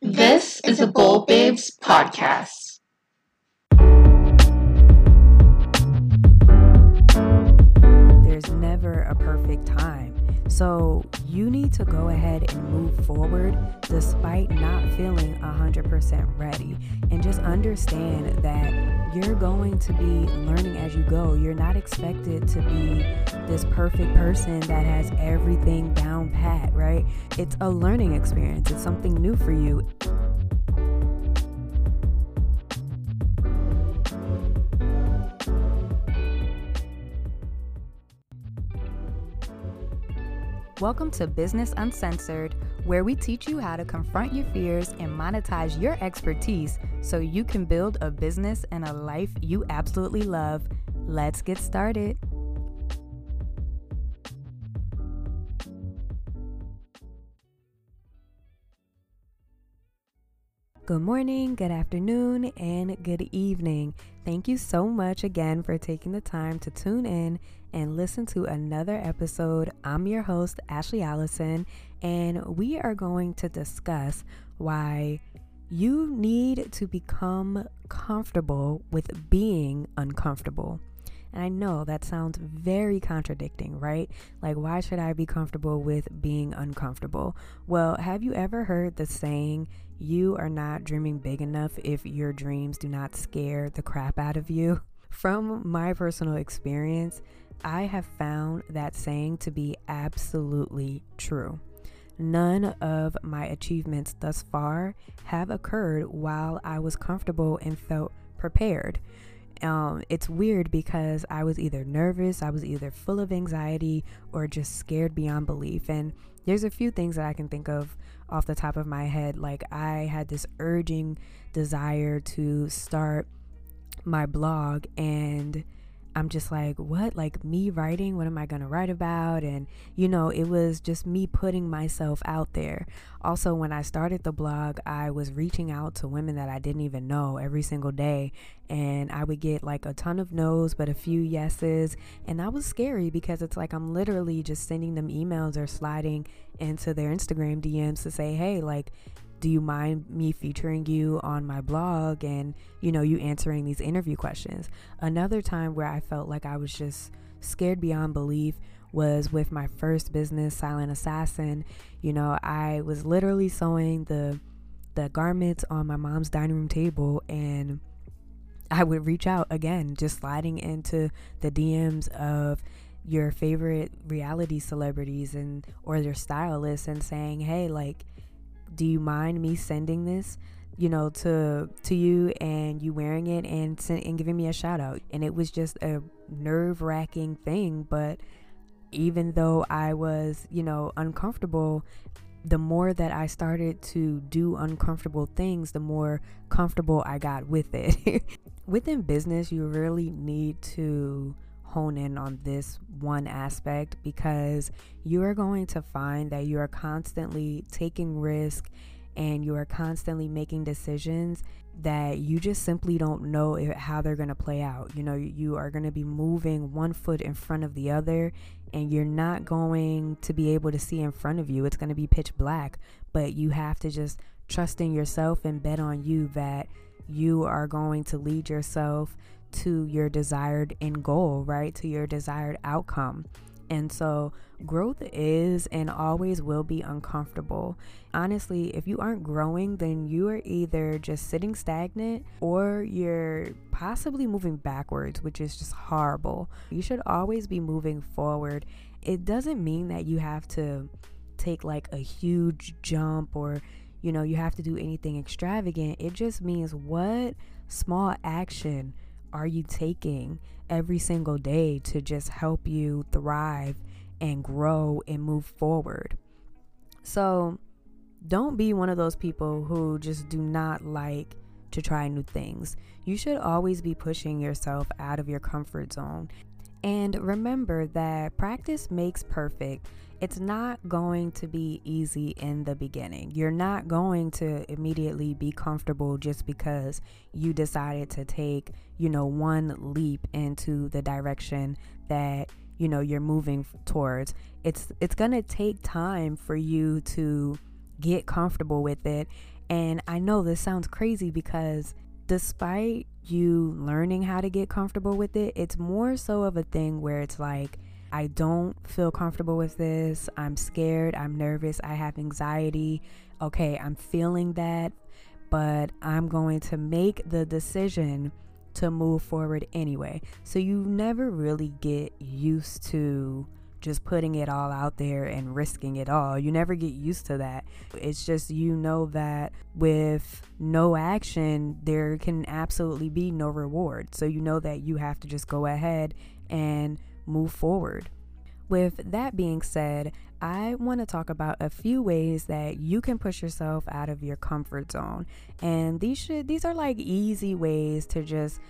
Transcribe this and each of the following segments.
This is a Bold Babes podcast. There's never a perfect time. So you need to go ahead and move forward despite not feeling 100% ready. And just understand that you're going to be learning as you go. You're not expected to be this perfect person that has everything down pat, right? It's a learning experience, it's something new for you. Welcome to Business Uncensored, where we teach you how to confront your fears and monetize your expertise so you can build a business and a life you absolutely love. Let's get started. Good morning, good afternoon, and good evening. Thank you so much again for taking the time to tune in and listen to another episode. I'm your host, Ashley Allison, and we are going to discuss why you need to become comfortable with being uncomfortable. And I know that sounds very contradicting, right? Like, why should I be comfortable with being uncomfortable? Well, have you ever heard the saying, you are not dreaming big enough if your dreams do not scare the crap out of you? From my personal experience, I have found that saying to be absolutely true. None of my achievements thus far have occurred while I was comfortable and felt prepared. Um, it's weird because I was either nervous, I was either full of anxiety, or just scared beyond belief. And there's a few things that I can think of off the top of my head. Like, I had this urging desire to start my blog, and I'm just like, what? Like me writing? What am I going to write about? And, you know, it was just me putting myself out there. Also, when I started the blog, I was reaching out to women that I didn't even know every single day. And I would get like a ton of no's, but a few yeses. And that was scary because it's like I'm literally just sending them emails or sliding into their Instagram DMs to say, hey, like, do you mind me featuring you on my blog and you know you answering these interview questions? Another time where i felt like i was just scared beyond belief was with my first business silent assassin. You know i was literally sewing the the garments on my mom's dining room table and i would reach out again just sliding into the dms of your favorite reality celebrities and or their stylists and saying hey like do you mind me sending this you know to to you and you wearing it and and giving me a shout out? And it was just a nerve-wracking thing but even though I was you know uncomfortable the more that I started to do uncomfortable things the more comfortable I got with it. Within business you really need to hone in on this one aspect because you are going to find that you are constantly taking risk and you are constantly making decisions that you just simply don't know how they're going to play out. You know, you are going to be moving one foot in front of the other and you're not going to be able to see in front of you. It's going to be pitch black, but you have to just trust in yourself and bet on you that you are going to lead yourself to your desired end goal, right? To your desired outcome. And so, growth is and always will be uncomfortable. Honestly, if you aren't growing, then you are either just sitting stagnant or you're possibly moving backwards, which is just horrible. You should always be moving forward. It doesn't mean that you have to take like a huge jump or you know, you have to do anything extravagant. It just means what small action are you taking every single day to just help you thrive and grow and move forward? So, don't be one of those people who just do not like to try new things. You should always be pushing yourself out of your comfort zone. And remember that practice makes perfect it's not going to be easy in the beginning. You're not going to immediately be comfortable just because you decided to take, you know, one leap into the direction that, you know, you're moving towards. It's it's going to take time for you to get comfortable with it. And I know this sounds crazy because despite you learning how to get comfortable with it, it's more so of a thing where it's like, I don't feel comfortable with this. I'm scared. I'm nervous. I have anxiety. Okay, I'm feeling that, but I'm going to make the decision to move forward anyway. So you never really get used to just putting it all out there and risking it all. You never get used to that. It's just you know that with no action, there can absolutely be no reward. So you know that you have to just go ahead and move forward. With that being said, I want to talk about a few ways that you can push yourself out of your comfort zone. And these should these are like easy ways to just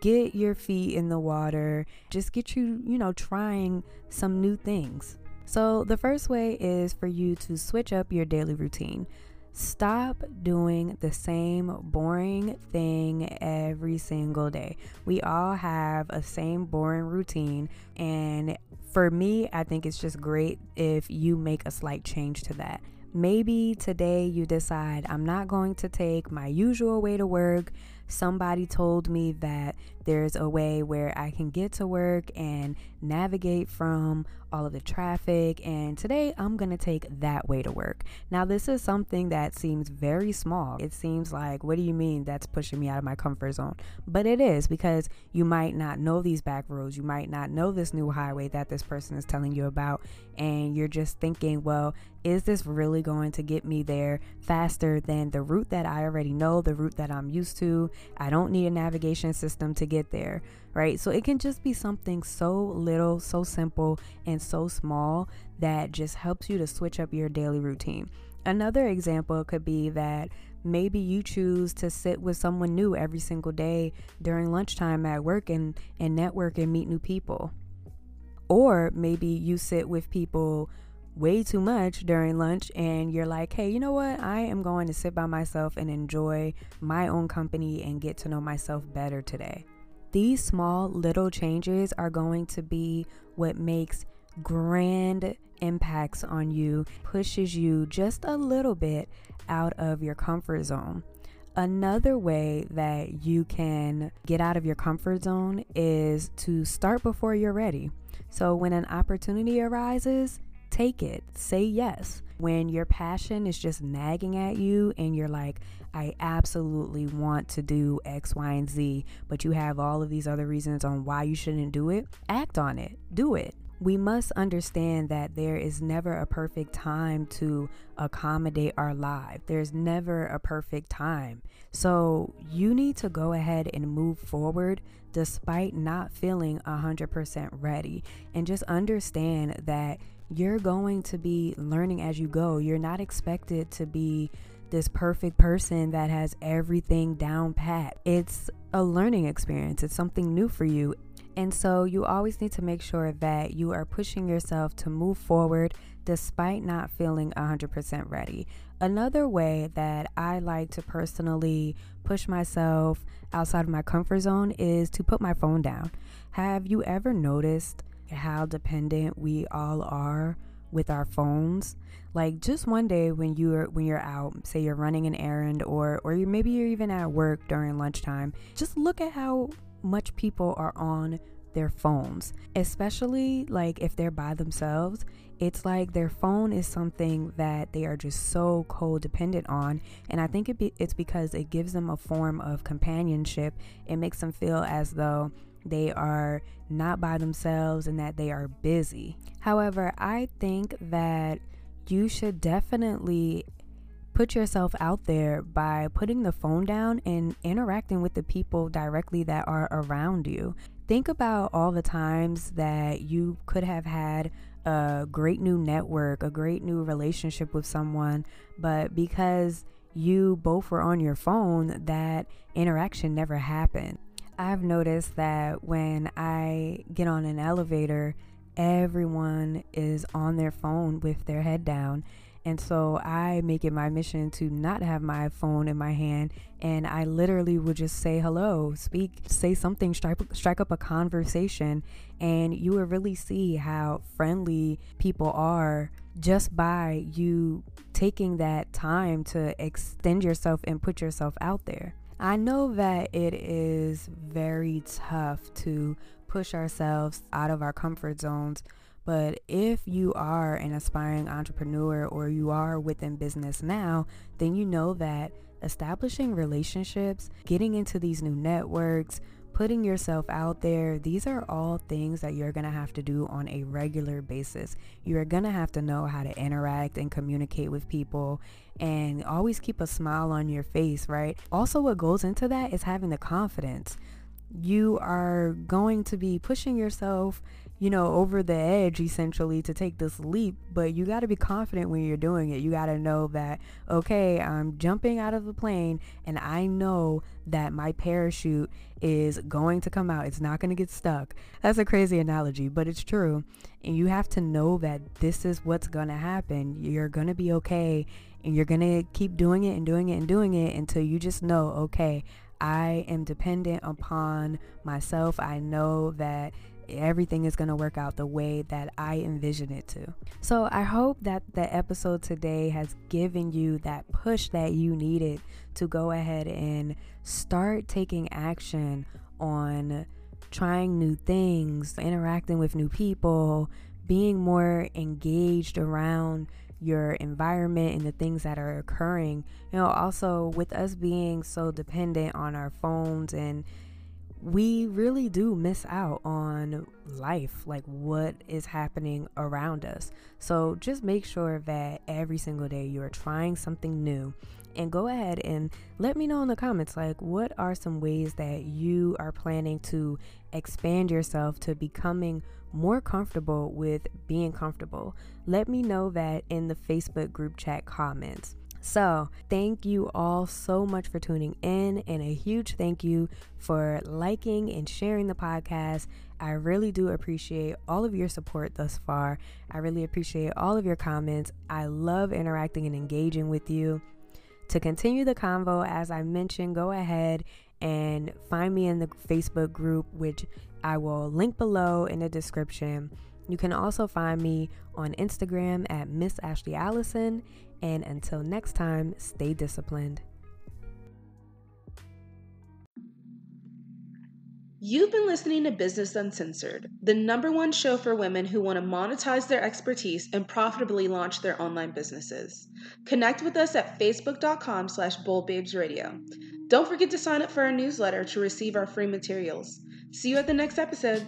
get your feet in the water, just get you, you know, trying some new things. So, the first way is for you to switch up your daily routine. Stop doing the same boring thing every single day. We all have a same boring routine and for me, I think it's just great if you make a slight change to that. Maybe today you decide I'm not going to take my usual way to work somebody told me that there's a way where I can get to work and navigate from all of the traffic. And today I'm going to take that way to work. Now, this is something that seems very small. It seems like, what do you mean that's pushing me out of my comfort zone? But it is because you might not know these back roads. You might not know this new highway that this person is telling you about. And you're just thinking, well, is this really going to get me there faster than the route that I already know, the route that I'm used to? I don't need a navigation system to get there, right? So it can just be something so little, so simple, and so small that just helps you to switch up your daily routine. Another example could be that maybe you choose to sit with someone new every single day during lunchtime at work and, and network and meet new people. Or maybe you sit with people way too much during lunch and you're like, hey, you know what? I am going to sit by myself and enjoy my own company and get to know myself better today. These small little changes are going to be what makes grand impacts on you, pushes you just a little bit out of your comfort zone. Another way that you can get out of your comfort zone is to start before you're ready. So, when an opportunity arises, take it, say yes. When your passion is just nagging at you and you're like, I absolutely want to do X, Y, and Z, but you have all of these other reasons on why you shouldn't do it, act on it, do it. We must understand that there is never a perfect time to accommodate our life. There's never a perfect time. So you need to go ahead and move forward despite not feeling 100% ready. And just understand that you're going to be learning as you go. You're not expected to be this perfect person that has everything down pat. It's a learning experience, it's something new for you. And so you always need to make sure that you are pushing yourself to move forward despite not feeling 100% ready. Another way that I like to personally push myself outside of my comfort zone is to put my phone down. Have you ever noticed how dependent we all are with our phones. Like just one day when you're when you're out say you're running an errand or or you maybe you're even at work during lunchtime just look at how much people are on their phones. Especially like if they're by themselves it's like their phone is something that they are just so codependent on. And i think it be, it's because it gives them a form of companionship. It makes them feel as though they are not by themselves and that they are busy. However, I think that you should definitely put yourself out there by putting the phone down and interacting with the people directly that are around you. Think about all the times that you could have had a great new network, a great new relationship with someone, but because you both were on your phone, that interaction never happened. I've noticed that when I get on an elevator, everyone is on their phone with their head down. And so I make it my mission to not have my phone in my hand. And I literally would just say hello, speak, say something, strike, strike up a conversation. And you will really see how friendly people are just by you taking that time to extend yourself and put yourself out there. I know that it is very tough to push ourselves out of our comfort zones. But if you are an aspiring entrepreneur or you are within business now, then you know that establishing relationships, getting into these new networks, putting yourself out there, these are all things that you're going to have to do on a regular basis. You're going to have to know how to interact and communicate with people and always keep a smile on your face, right? Also, what goes into that is having the confidence you are going to be pushing yourself, you know, over the edge essentially to take this leap, but you got to be confident when you're doing it. You got to know that, okay, I'm jumping out of the plane and I know that my parachute is going to come out. It's not going to get stuck. That's a crazy analogy, but it's true. And you have to know that this is what's going to happen. You're going to be okay and you're going to keep doing it and doing it and doing it until you just know, okay, I am dependent upon myself. I know that everything is going to work out the way that I envision it to. So I hope that the episode today has given you that push that you needed to go ahead and start taking action on trying new things, interacting with new people, being more engaged around your environment and the things that are occurring. You know, also with us being so dependent on our phones and we really do miss out on life, like what is happening around us. So just make sure that every single day you are trying something new and go ahead and let me know in the comments like what are some ways that you are planning to expand yourself to becoming more comfortable with being comfortable. Let me know that in the Facebook group chat comments. So, thank you all so much for tuning in, and a huge thank you for liking and sharing the podcast. I really do appreciate all of your support thus far. I really appreciate all of your comments. I love interacting and engaging with you. To continue the convo, as I mentioned, go ahead and find me in the Facebook group, which I will link below in the description. You can also find me on Instagram at Miss Ashley Allison. And until next time, stay disciplined. You've been listening to Business Uncensored, the number one show for women who want to monetize their expertise and profitably launch their online businesses. Connect with us at facebook.com slash boldbabesradio. Don't forget to sign up for our newsletter to receive our free materials. See you at the next episode.